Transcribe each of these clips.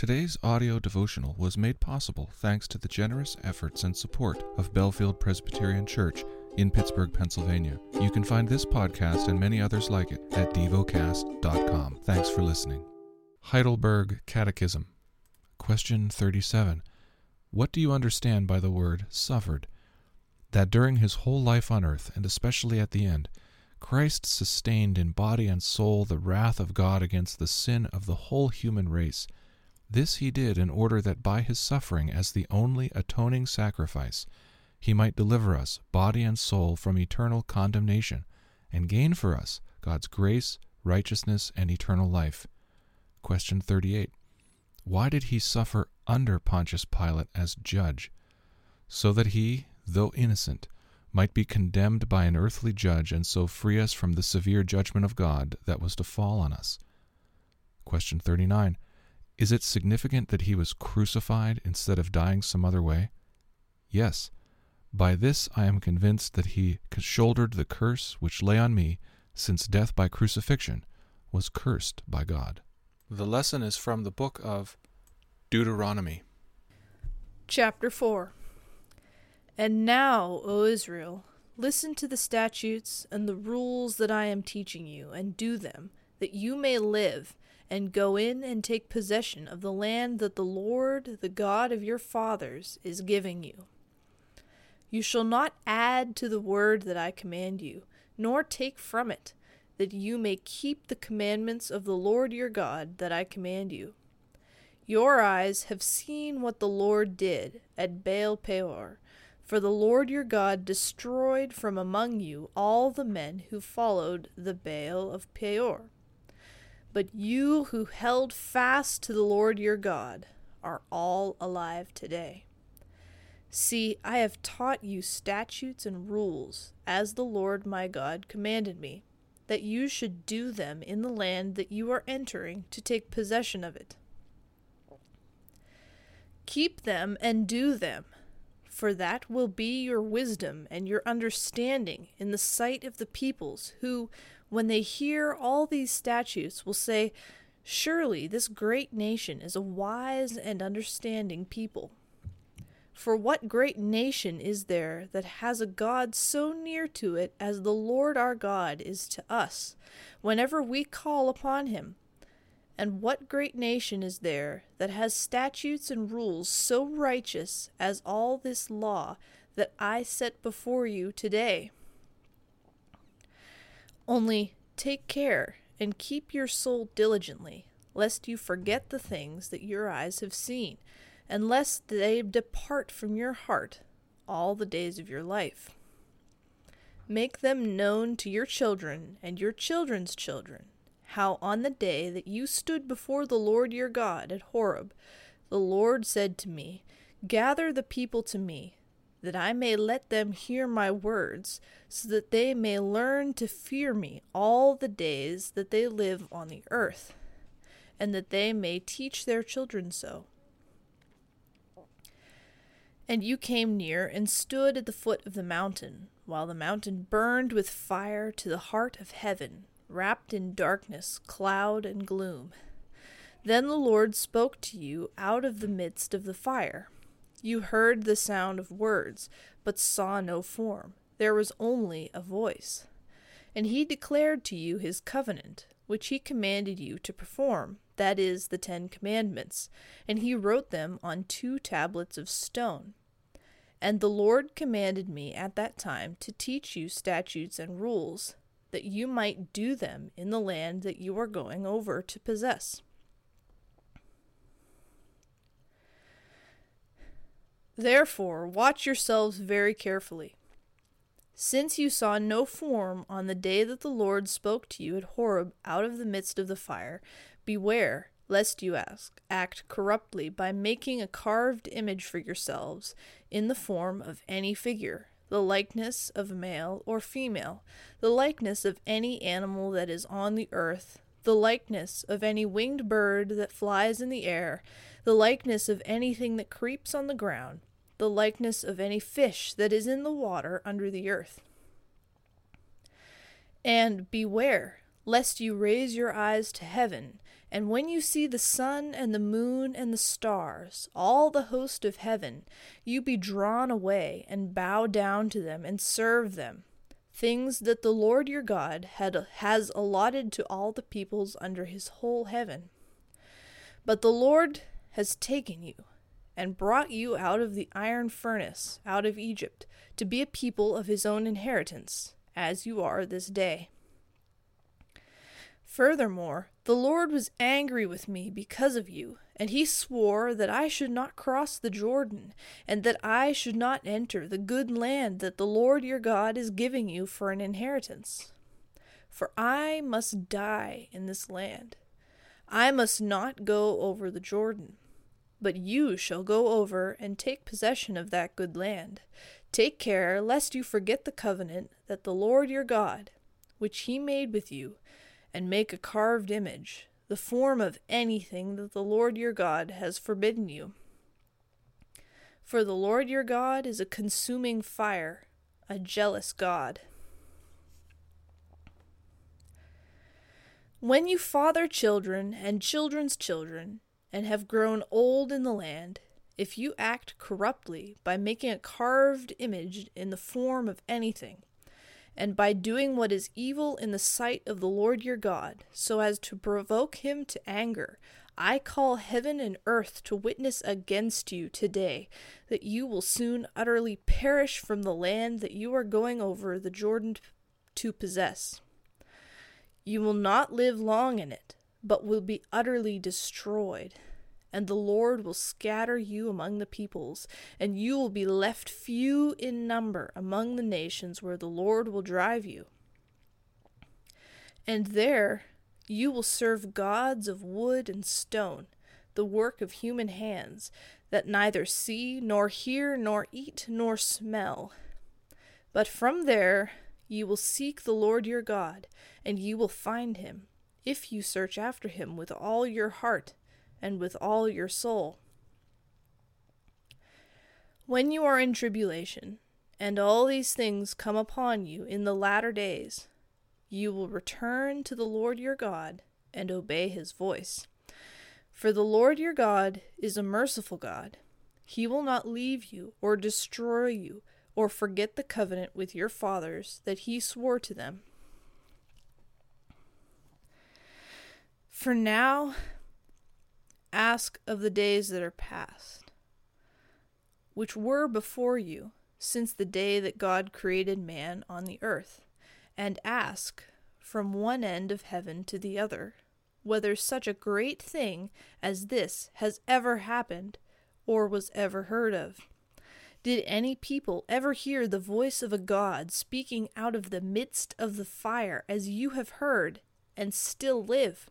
Today's audio devotional was made possible thanks to the generous efforts and support of Bellefield Presbyterian Church in Pittsburgh, Pennsylvania. You can find this podcast and many others like it at devocast.com. Thanks for listening. Heidelberg Catechism. Question 37. What do you understand by the word suffered? That during his whole life on earth, and especially at the end, Christ sustained in body and soul the wrath of God against the sin of the whole human race this he did in order that by his suffering as the only atoning sacrifice, he might deliver us, body and soul, from eternal condemnation, and gain for us God's grace, righteousness, and eternal life. Question 38. Why did he suffer under Pontius Pilate as judge? So that he, though innocent, might be condemned by an earthly judge and so free us from the severe judgment of God that was to fall on us. Question 39. Is it significant that he was crucified instead of dying some other way? Yes. By this I am convinced that he shouldered the curse which lay on me, since death by crucifixion was cursed by God. The lesson is from the book of Deuteronomy. Chapter 4 And now, O Israel, listen to the statutes and the rules that I am teaching you, and do them, that you may live and go in and take possession of the land that the Lord, the God of your fathers, is giving you. You shall not add to the word that I command you, nor take from it, that you may keep the commandments of the Lord your God that I command you. Your eyes have seen what the Lord did at Baal Peor, for the Lord your God destroyed from among you all the men who followed the Baal of Peor. But you who held fast to the Lord your God are all alive today. See, I have taught you statutes and rules, as the Lord my God commanded me, that you should do them in the land that you are entering to take possession of it. Keep them and do them, for that will be your wisdom and your understanding in the sight of the peoples who, when they hear all these statutes, will say, Surely this great nation is a wise and understanding people. For what great nation is there that has a God so near to it as the Lord our God is to us, whenever we call upon him? And what great nation is there that has statutes and rules so righteous as all this law that I set before you today? Only take care and keep your soul diligently, lest you forget the things that your eyes have seen, and lest they depart from your heart all the days of your life. Make them known to your children and your children's children, how on the day that you stood before the Lord your God at Horeb, the Lord said to me, Gather the people to me that I may let them hear my words, so that they may learn to fear me all the days that they live on the earth, and that they may teach their children so. And you came near and stood at the foot of the mountain, while the mountain burned with fire to the heart of heaven, wrapped in darkness, cloud, and gloom. Then the Lord spoke to you out of the midst of the fire. You heard the sound of words, but saw no form. There was only a voice. And he declared to you his covenant, which he commanded you to perform, that is, the Ten Commandments, and he wrote them on two tablets of stone. And the Lord commanded me at that time to teach you statutes and rules, that you might do them in the land that you are going over to possess. Therefore, watch yourselves very carefully. Since you saw no form on the day that the Lord spoke to you at Horeb out of the midst of the fire, beware lest you ask, act corruptly by making a carved image for yourselves in the form of any figure, the likeness of male or female, the likeness of any animal that is on the earth, the likeness of any winged bird that flies in the air, the likeness of anything that creeps on the ground the likeness of any fish that is in the water under the earth. And beware lest you raise your eyes to heaven And when you see the sun and the moon and the stars, all the host of heaven, you be drawn away and bow down to them and serve them, things that the Lord your God had, has allotted to all the peoples under his whole heaven. But the Lord has taken you and brought you out of the iron furnace, out of Egypt, to be a people of his own inheritance, as you are this day. Furthermore, the Lord was angry with me because of you, and he swore that I should not cross the Jordan, and that I should not enter the good land that the Lord your God is giving you for an inheritance. For I must die in this land. I must not go over the Jordan. But you shall go over and take possession of that good land. Take care lest you forget the covenant that the Lord your God, which he made with you, and make a carved image, the form of anything that the Lord your God has forbidden you. For the Lord your God is a consuming fire, a jealous God. When you father children and children's children, and have grown old in the land, if you act corruptly by making a carved image in the form of anything, and by doing what is evil in the sight of the Lord your God, so as to provoke him to anger, I call heaven and earth to witness against you today that you will soon utterly perish from the land that you are going over the Jordan to possess. You will not live long in it, but will be utterly destroyed and the Lord will scatter you among the peoples, and you will be left few in number among the nations where the Lord will drive you. And there you will serve gods of wood and stone, the work of human hands, that neither see, nor hear, nor eat, nor smell. But from there you will seek the Lord your God, and you will find him, if you search after him with all your heart and with all your soul. When you are in tribulation, and all these things come upon you in the latter days, you will return to the Lord your God and obey his voice. For the Lord your God is a merciful God. He will not leave you or destroy you or forget the covenant with your fathers that he swore to them. For now ask of the days that are past, which were before you since the day that God created man on the earth, and ask from one end of heaven to the other whether such a great thing as this has ever happened or was ever heard of. Did any people ever hear the voice of a God speaking out of the midst of the fire as you have heard and still live?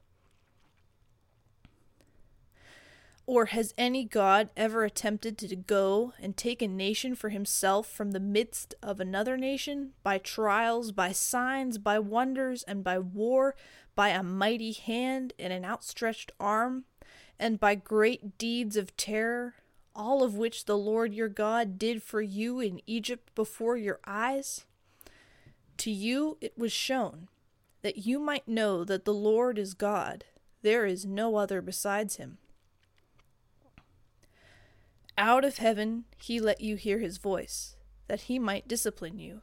Or has any god ever attempted to go and take a nation for himself from the midst of another nation, by trials, by signs, by wonders, and by war, by a mighty hand and an outstretched arm, and by great deeds of terror, all of which the Lord your God did for you in Egypt before your eyes? To you it was shown, that you might know that the Lord is God, there is no other besides him. Out of heaven he let you hear his voice, that he might discipline you.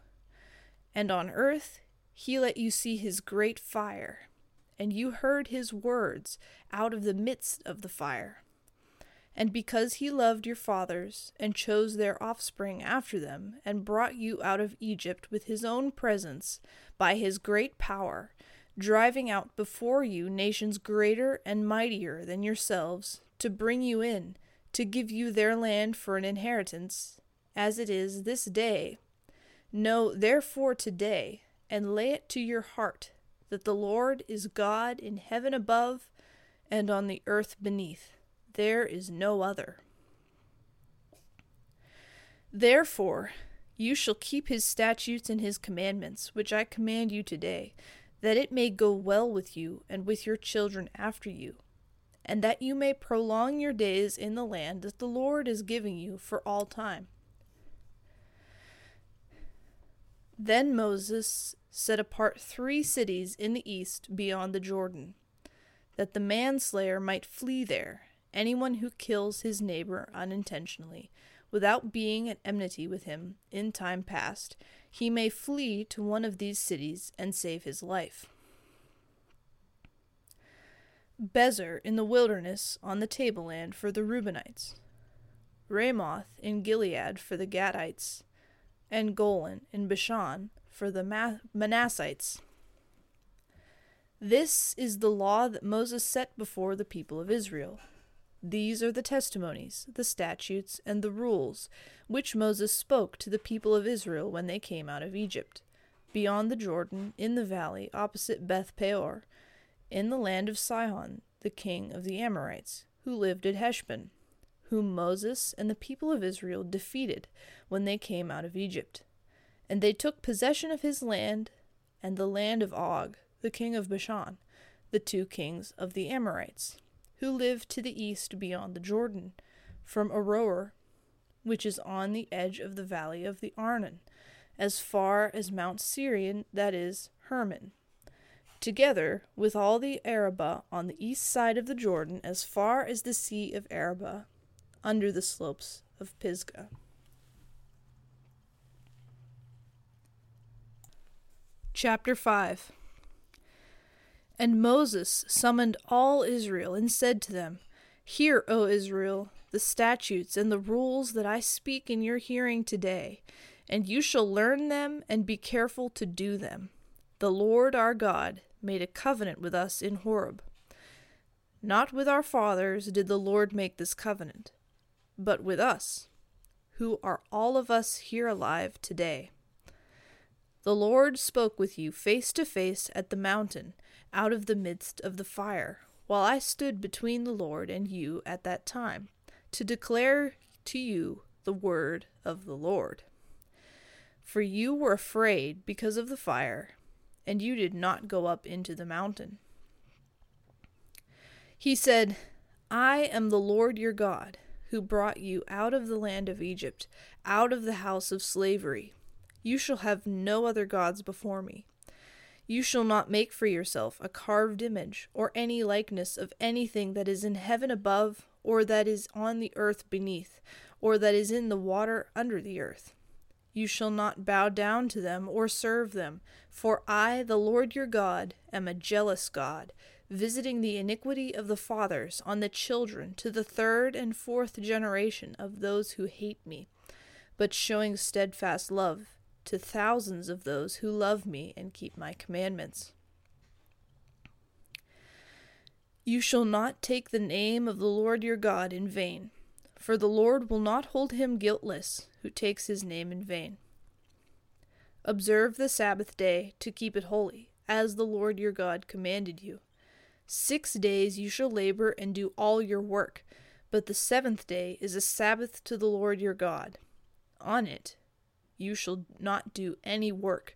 And on earth he let you see his great fire, and you heard his words out of the midst of the fire. And because he loved your fathers, and chose their offspring after them, and brought you out of Egypt with his own presence by his great power, driving out before you nations greater and mightier than yourselves, to bring you in, to give you their land for an inheritance, as it is this day. Know therefore today, and lay it to your heart, that the Lord is God in heaven above and on the earth beneath. There is no other. Therefore, you shall keep his statutes and his commandments, which I command you today, that it may go well with you and with your children after you and that you may prolong your days in the land that the Lord is giving you for all time. Then Moses set apart three cities in the east beyond the Jordan that the manslayer might flee there, anyone who kills his neighbor unintentionally, without being at enmity with him in time past, he may flee to one of these cities and save his life. Bezer in the wilderness on the tableland for the Reubenites, Ramoth in Gilead for the Gadites, and Golan in Bashan for the Manassites. This is the law that Moses set before the people of Israel. These are the testimonies, the statutes, and the rules which Moses spoke to the people of Israel when they came out of Egypt, beyond the Jordan, in the valley opposite Beth Peor, in the land of Sihon, the king of the Amorites, who lived at Heshbon, whom Moses and the people of Israel defeated when they came out of Egypt. And they took possession of his land and the land of Og, the king of Bashan, the two kings of the Amorites, who lived to the east beyond the Jordan, from Aroer, which is on the edge of the valley of the Arnon, as far as Mount Sirion, that is, Hermon, together with all the Arabah on the east side of the Jordan as far as the Sea of Arabah, under the slopes of Pisgah. Chapter 5 And Moses summoned all Israel and said to them, Hear, O Israel, the statutes and the rules that I speak in your hearing today, and you shall learn them and be careful to do them. The Lord our God made a covenant with us in Horeb. Not with our fathers did the Lord make this covenant, but with us, who are all of us here alive today. The Lord spoke with you face to face at the mountain, out of the midst of the fire, while I stood between the Lord and you at that time, to declare to you the word of the Lord. For you were afraid because of the fire, and you did not go up into the mountain. He said, I am the Lord your God, who brought you out of the land of Egypt, out of the house of slavery. You shall have no other gods before me. You shall not make for yourself a carved image, or any likeness of anything that is in heaven above, or that is on the earth beneath, or that is in the water under the earth. You shall not bow down to them or serve them, for I, the Lord your God, am a jealous God, visiting the iniquity of the fathers on the children to the third and fourth generation of those who hate me, but showing steadfast love to thousands of those who love me and keep my commandments. You shall not take the name of the Lord your God in vain for the Lord will not hold him guiltless who takes his name in vain. Observe the Sabbath day to keep it holy, as the Lord your God commanded you. Six days you shall labor and do all your work, but the seventh day is a Sabbath to the Lord your God. On it you shall not do any work,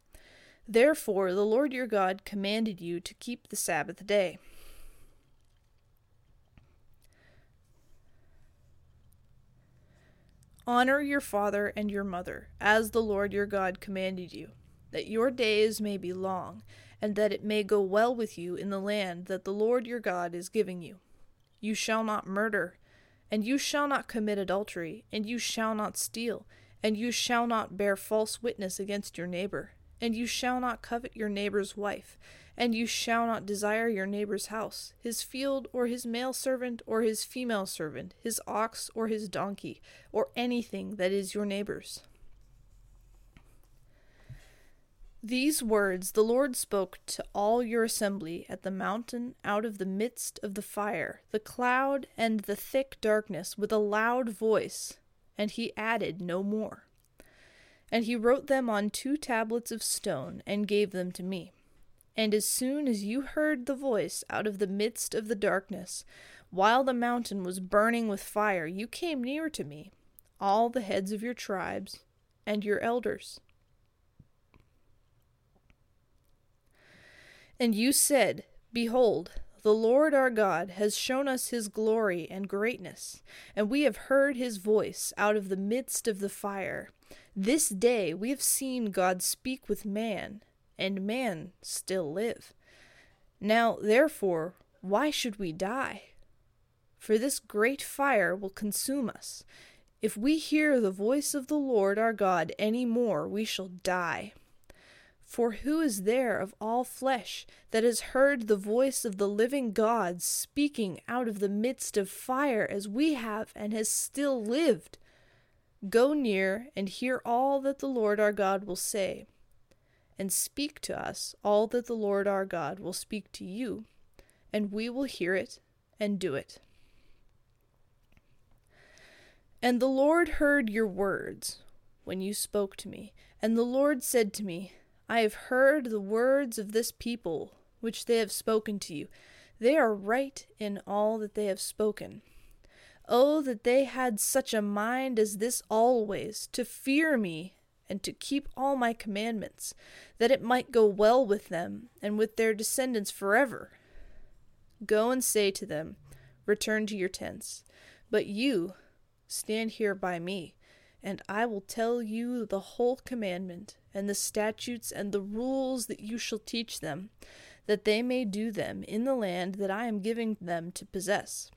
Therefore, the Lord your God commanded you to keep the Sabbath day. Honor your father and your mother, as the Lord your God commanded you, that your days may be long, and that it may go well with you in the land that the Lord your God is giving you. You shall not murder, and you shall not commit adultery, and you shall not steal, and you shall not bear false witness against your neighbor, and you shall not covet your neighbor's wife, and you shall not desire your neighbor's house, his field, or his male servant, or his female servant, his ox, or his donkey, or anything that is your neighbor's. These words the Lord spoke to all your assembly at the mountain out of the midst of the fire, the cloud, and the thick darkness with a loud voice, and he added no more. And he wrote them on two tablets of stone and gave them to me. And as soon as you heard the voice out of the midst of the darkness, while the mountain was burning with fire, you came near to me, all the heads of your tribes and your elders. And you said, Behold, the Lord our God has shown us his glory and greatness, and we have heard his voice out of the midst of the fire. This day we have seen God speak with man, and man still live. Now, therefore, why should we die? For this great fire will consume us. If we hear the voice of the Lord our God any more, we shall die. For who is there of all flesh that has heard the voice of the living God speaking out of the midst of fire as we have and has still lived? Go near and hear all that the Lord our God will say, and speak to us all that the Lord our God will speak to you, and we will hear it and do it. And the Lord heard your words when you spoke to me, and the Lord said to me, I have heard the words of this people which they have spoken to you. They are right in all that they have spoken. Oh, that they had such a mind as this always, to fear me and to keep all my commandments, that it might go well with them and with their descendants forever. Go and say to them, Return to your tents. But you, stand here by me, and I will tell you the whole commandment and the statutes and the rules that you shall teach them, that they may do them in the land that I am giving them to possess.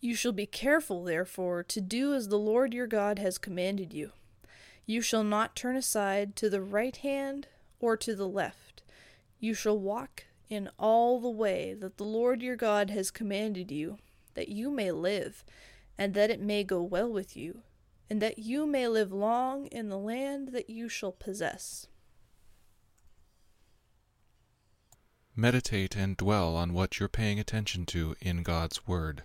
You shall be careful, therefore, to do as the Lord your God has commanded you. You shall not turn aside to the right hand or to the left. You shall walk in all the way that the Lord your God has commanded you, that you may live, and that it may go well with you and that you may live long in the land that you shall possess. Meditate and dwell on what you're paying attention to in God's Word.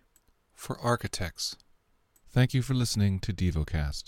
for architects. Thank you for listening to DevoCast.